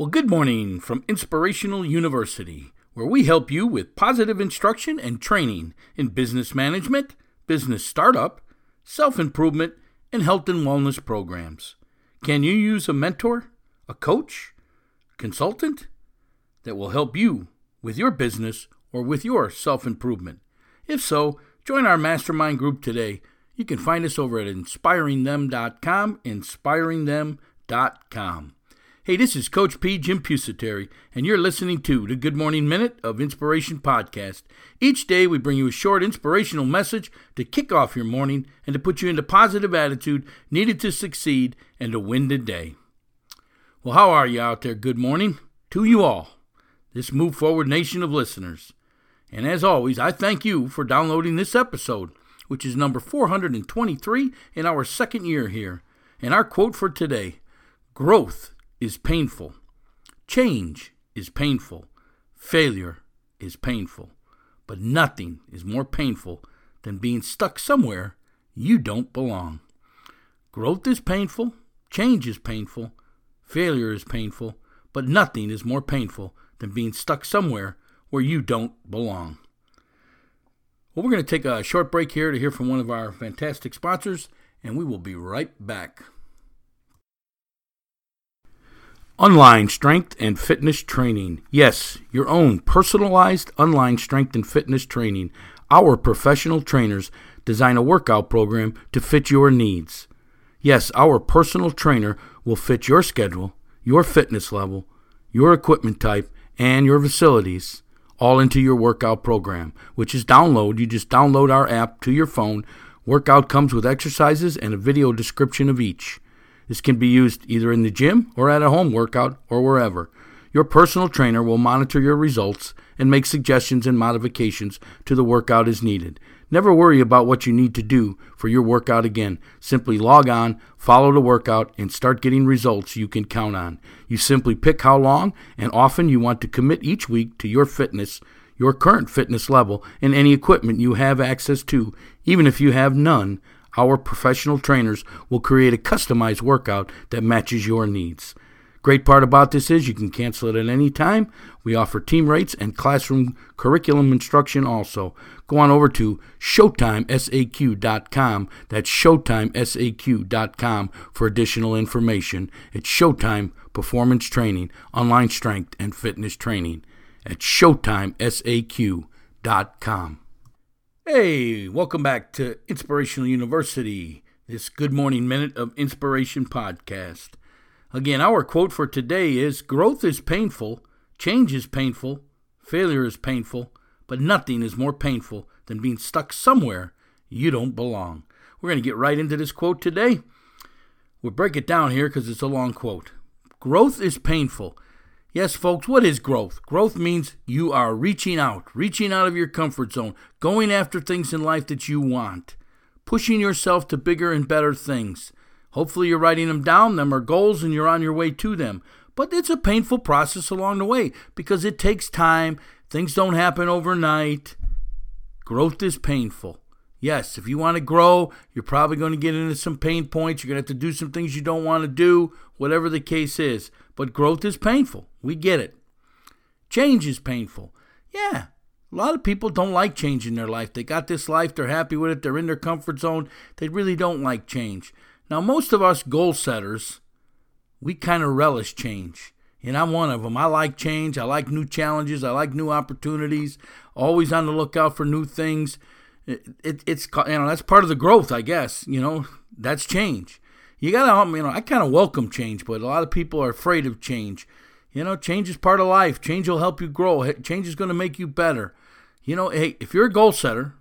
Well, good morning from Inspirational University, where we help you with positive instruction and training in business management, business startup, self improvement, and health and wellness programs. Can you use a mentor, a coach, consultant that will help you with your business or with your self improvement? If so, join our mastermind group today. You can find us over at inspiringthem.com, inspiringthem.com. Hey, this is Coach P. Jim Pusateri, and you're listening to the Good Morning Minute of Inspiration podcast. Each day, we bring you a short inspirational message to kick off your morning and to put you in the positive attitude needed to succeed and to win the day. Well, how are you out there? Good morning to you all, this Move Forward nation of listeners. And as always, I thank you for downloading this episode, which is number 423 in our second year here. And our quote for today Growth is painful. Change is painful. Failure is painful. But nothing is more painful than being stuck somewhere you don't belong. Growth is painful. Change is painful. Failure is painful. But nothing is more painful than being stuck somewhere where you don't belong. Well, we're going to take a short break here to hear from one of our fantastic sponsors, and we will be right back. Online strength and fitness training. Yes, your own personalized online strength and fitness training. Our professional trainers design a workout program to fit your needs. Yes, our personal trainer will fit your schedule, your fitness level, your equipment type, and your facilities all into your workout program, which is download. You just download our app to your phone. Workout comes with exercises and a video description of each. This can be used either in the gym or at a home workout or wherever. Your personal trainer will monitor your results and make suggestions and modifications to the workout as needed. Never worry about what you need to do for your workout again. Simply log on, follow the workout, and start getting results you can count on. You simply pick how long and often you want to commit each week to your fitness, your current fitness level, and any equipment you have access to, even if you have none our professional trainers will create a customized workout that matches your needs. Great part about this is you can cancel it at any time. We offer team rates and classroom curriculum instruction also. Go on over to ShowtimeSAQ.com. That's ShowtimeSAQ.com for additional information. It's Showtime Performance Training, Online Strength and Fitness Training at ShowtimeSAQ.com. Hey, welcome back to Inspirational University, this Good Morning Minute of Inspiration podcast. Again, our quote for today is Growth is painful, change is painful, failure is painful, but nothing is more painful than being stuck somewhere you don't belong. We're going to get right into this quote today. We'll break it down here because it's a long quote. Growth is painful. Yes, folks, what is growth? Growth means you are reaching out, reaching out of your comfort zone, going after things in life that you want, pushing yourself to bigger and better things. Hopefully, you're writing them down, them are goals, and you're on your way to them. But it's a painful process along the way because it takes time. Things don't happen overnight. Growth is painful. Yes, if you want to grow, you're probably going to get into some pain points. You're going to have to do some things you don't want to do, whatever the case is. But growth is painful. We get it. Change is painful. Yeah, a lot of people don't like change in their life. They got this life, they're happy with it, they're in their comfort zone. They really don't like change. Now, most of us goal setters, we kind of relish change. And I'm one of them. I like change. I like new challenges. I like new opportunities. Always on the lookout for new things it, it, it's you know that's part of the growth, I guess. You know that's change. You gotta you know I kind of welcome change, but a lot of people are afraid of change. You know, change is part of life. Change will help you grow. Change is going to make you better. You know, hey, if you're a goal setter,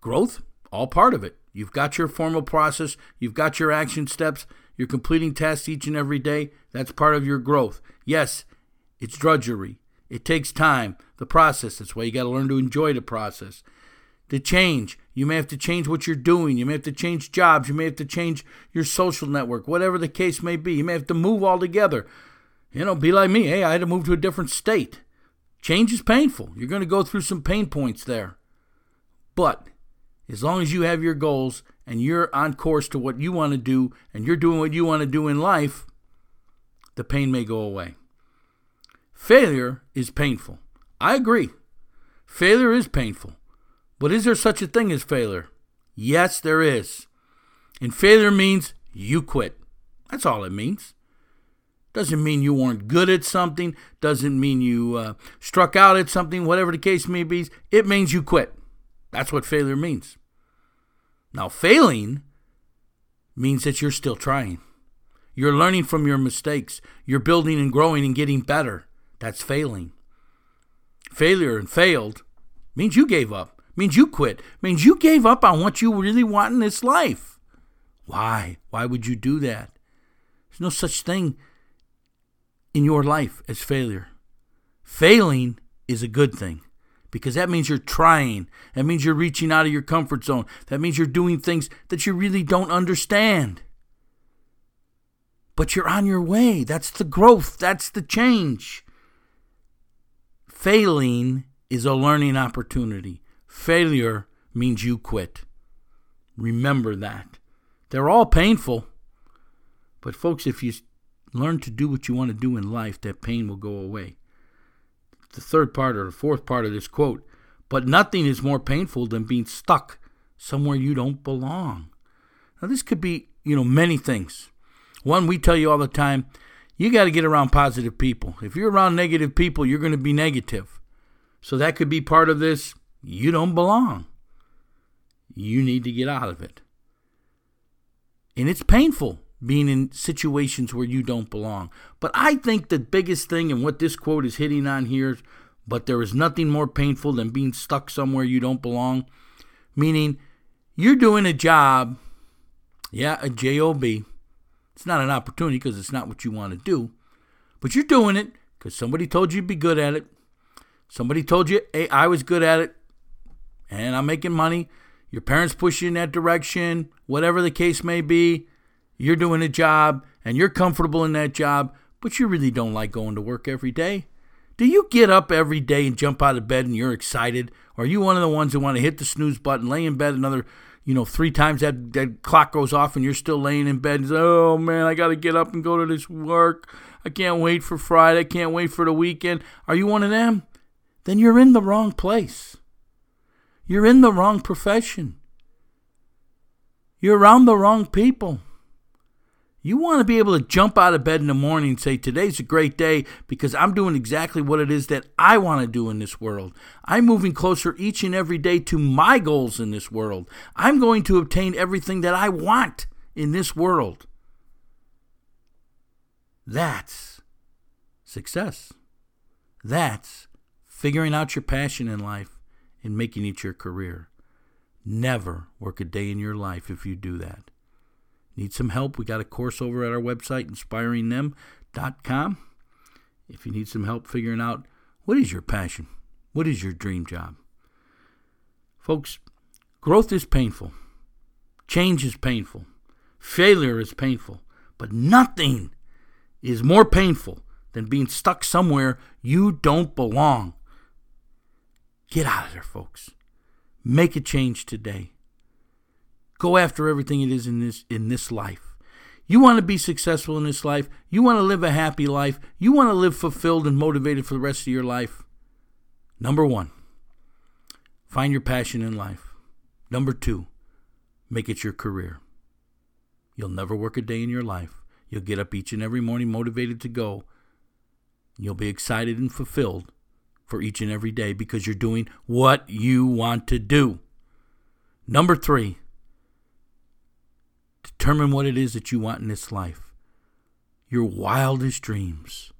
growth all part of it. You've got your formal process. You've got your action steps. You're completing tasks each and every day. That's part of your growth. Yes, it's drudgery. It takes time. The process. That's why you got to learn to enjoy the process to change. You may have to change what you're doing. You may have to change jobs. You may have to change your social network, whatever the case may be. You may have to move altogether. You know, be like me. Hey, I had to move to a different state. Change is painful. You're going to go through some pain points there. But as long as you have your goals and you're on course to what you want to do and you're doing what you want to do in life, the pain may go away. Failure is painful. I agree. Failure is painful. But is there such a thing as failure? Yes, there is. And failure means you quit. That's all it means. Doesn't mean you weren't good at something. Doesn't mean you uh, struck out at something, whatever the case may be. It means you quit. That's what failure means. Now, failing means that you're still trying. You're learning from your mistakes. You're building and growing and getting better. That's failing. Failure and failed means you gave up, means you quit, means you gave up on what you really want in this life. Why? Why would you do that? There's no such thing in your life as failure. Failing is a good thing because that means you're trying. That means you're reaching out of your comfort zone. That means you're doing things that you really don't understand. But you're on your way. That's the growth, that's the change. Failing is a learning opportunity. Failure means you quit. Remember that. They're all painful. But, folks, if you learn to do what you want to do in life, that pain will go away. The third part or the fourth part of this quote but nothing is more painful than being stuck somewhere you don't belong. Now, this could be, you know, many things. One, we tell you all the time, you got to get around positive people. If you're around negative people, you're going to be negative. So that could be part of this. You don't belong. You need to get out of it. And it's painful being in situations where you don't belong. But I think the biggest thing and what this quote is hitting on here, but there is nothing more painful than being stuck somewhere you don't belong, meaning you're doing a job, yeah, a job. It's not an opportunity because it's not what you want to do, but you're doing it because somebody told you to be good at it. Somebody told you, hey, I was good at it and I'm making money. Your parents push you in that direction, whatever the case may be you're doing a job and you're comfortable in that job, but you really don't like going to work every day. Do you get up every day and jump out of bed and you're excited? Or are you one of the ones who want to hit the snooze button, lay in bed another, you know, three times that, that clock goes off and you're still laying in bed and say, oh man, I got to get up and go to this work. I can't wait for Friday. I can't wait for the weekend. Are you one of them? Then you're in the wrong place. You're in the wrong profession. You're around the wrong people. You want to be able to jump out of bed in the morning and say, Today's a great day because I'm doing exactly what it is that I want to do in this world. I'm moving closer each and every day to my goals in this world. I'm going to obtain everything that I want in this world. That's success. That's figuring out your passion in life and making it your career. Never work a day in your life if you do that. Need some help? We got a course over at our website, inspiringthem.com. If you need some help figuring out what is your passion, what is your dream job. Folks, growth is painful, change is painful, failure is painful, but nothing is more painful than being stuck somewhere you don't belong. Get out of there, folks. Make a change today. Go after everything it is in this in this life. You want to be successful in this life. You want to live a happy life. You want to live fulfilled and motivated for the rest of your life. Number 1, find your passion in life. Number 2, make it your career. You'll never work a day in your life. You'll get up each and every morning motivated to go. You'll be excited and fulfilled for each and every day because you're doing what you want to do. Number three, Determine what it is that you want in this life. Your wildest dreams.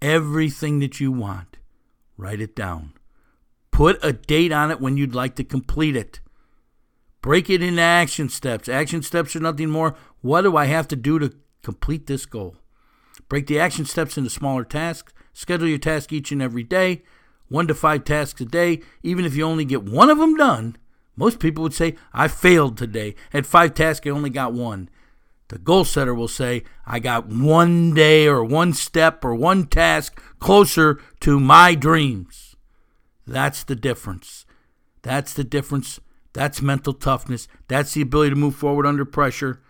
Everything that you want. Write it down. Put a date on it when you'd like to complete it. Break it into action steps. Action steps are nothing more. What do I have to do to complete this goal? Break the action steps into smaller tasks. Schedule your task each and every day, one to five tasks a day. Even if you only get one of them done, most people would say, I failed today. At five tasks, I only got one. The goal setter will say, I got one day or one step or one task closer to my dreams. That's the difference. That's the difference. That's mental toughness. That's the ability to move forward under pressure.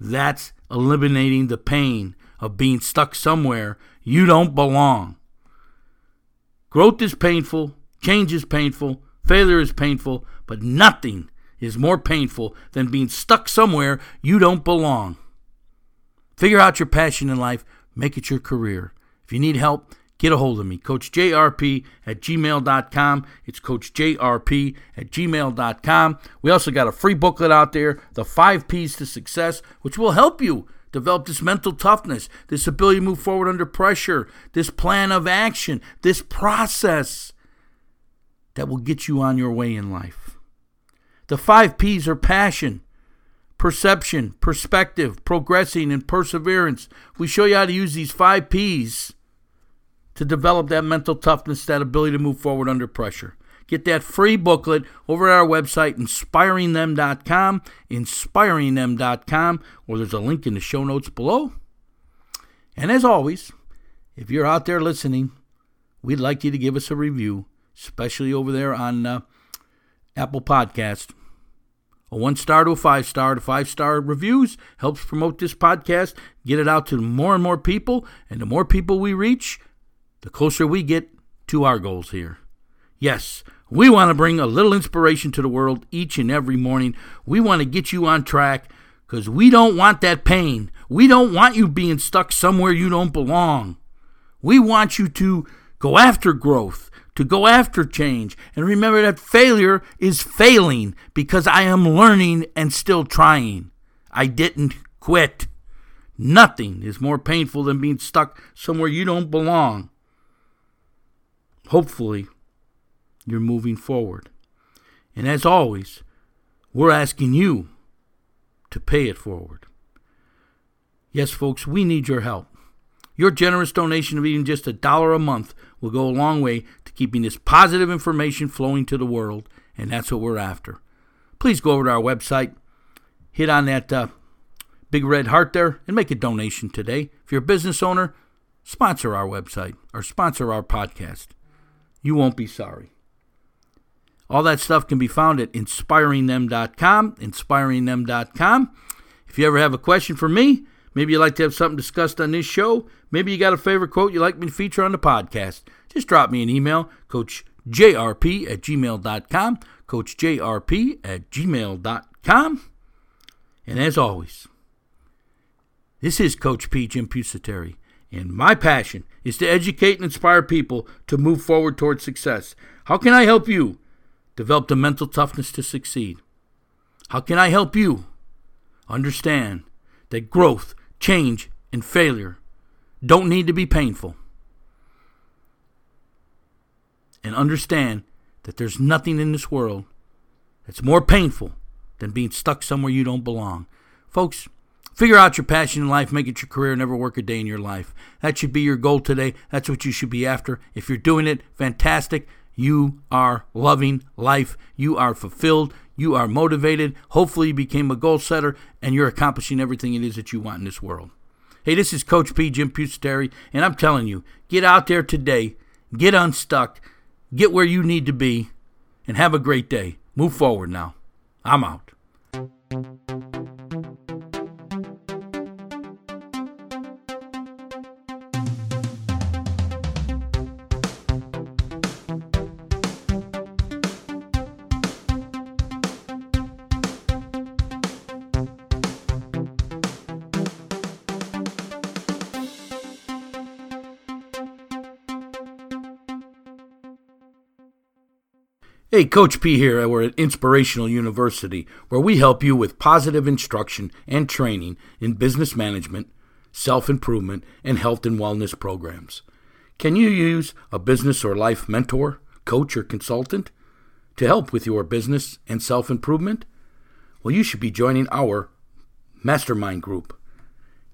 That's eliminating the pain of being stuck somewhere you don't belong. Growth is painful, change is painful, failure is painful, but nothing is more painful than being stuck somewhere you don't belong. Figure out your passion in life, make it your career. If you need help, get a hold of me. CoachJRP at gmail.com. It's CoachJRP at gmail.com. We also got a free booklet out there, The Five P's to Success, which will help you develop this mental toughness, this ability to move forward under pressure, this plan of action, this process that will get you on your way in life. The five P's are passion, perception, perspective, progressing, and perseverance. We show you how to use these five P's to develop that mental toughness, that ability to move forward under pressure. Get that free booklet over at our website, inspiringthem.com, inspiringthem.com, or there's a link in the show notes below. And as always, if you're out there listening, we'd like you to give us a review, especially over there on uh, Apple Podcast. A one star to a five star to five star reviews helps promote this podcast, get it out to more and more people, and the more people we reach, the closer we get to our goals here. Yes, we want to bring a little inspiration to the world each and every morning. We want to get you on track because we don't want that pain. We don't want you being stuck somewhere you don't belong. We want you to go after growth, to go after change. And remember that failure is failing because I am learning and still trying. I didn't quit. Nothing is more painful than being stuck somewhere you don't belong hopefully you're moving forward. And as always, we're asking you to pay it forward. Yes, folks, we need your help. Your generous donation of even just a dollar a month will go a long way to keeping this positive information flowing to the world, and that's what we're after. Please go over to our website, hit on that uh, big red heart there, and make a donation today. If you're a business owner, sponsor our website or sponsor our podcast. You won't be sorry. All that stuff can be found at inspiringthem.com, inspiringthem.com. If you ever have a question for me, maybe you'd like to have something discussed on this show, maybe you got a favorite quote you'd like me to feature on the podcast, just drop me an email, coachjrp at gmail.com, coachjrp at gmail.com. And as always, this is Coach P. Jim Pusateri. And my passion is to educate and inspire people to move forward towards success. How can I help you develop the mental toughness to succeed? How can I help you understand that growth, change, and failure don't need to be painful? And understand that there's nothing in this world that's more painful than being stuck somewhere you don't belong. Folks, Figure out your passion in life, make it your career, never work a day in your life. That should be your goal today. That's what you should be after. If you're doing it, fantastic. You are loving life. You are fulfilled. You are motivated. Hopefully, you became a goal setter and you're accomplishing everything it is that you want in this world. Hey, this is Coach P. Jim Pusateri, and I'm telling you, get out there today, get unstuck, get where you need to be, and have a great day. Move forward now. I'm out. Hey, Coach P here. We're at Inspirational University, where we help you with positive instruction and training in business management, self improvement, and health and wellness programs. Can you use a business or life mentor, coach, or consultant to help with your business and self improvement? Well, you should be joining our mastermind group.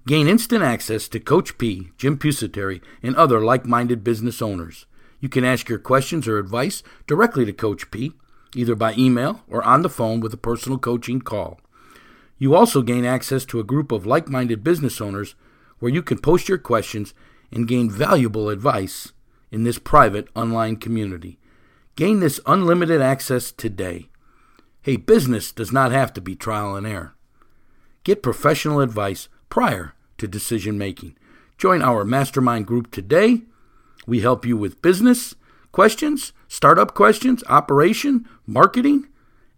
Gain instant access to Coach P, Jim Pusateri, and other like minded business owners. You can ask your questions or advice directly to Coach P, either by email or on the phone with a personal coaching call. You also gain access to a group of like minded business owners where you can post your questions and gain valuable advice in this private online community. Gain this unlimited access today. Hey, business does not have to be trial and error. Get professional advice prior to decision making. Join our mastermind group today. We help you with business questions, startup questions, operation, marketing,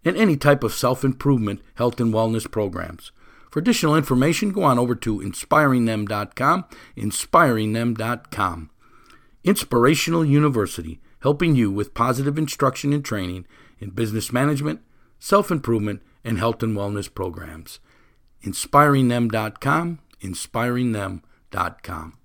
and any type of self improvement, health, and wellness programs. For additional information, go on over to inspiringthem.com, inspiringthem.com. Inspirational University, helping you with positive instruction and training in business management, self improvement, and health and wellness programs. InspiringThem.com, inspiringthem.com.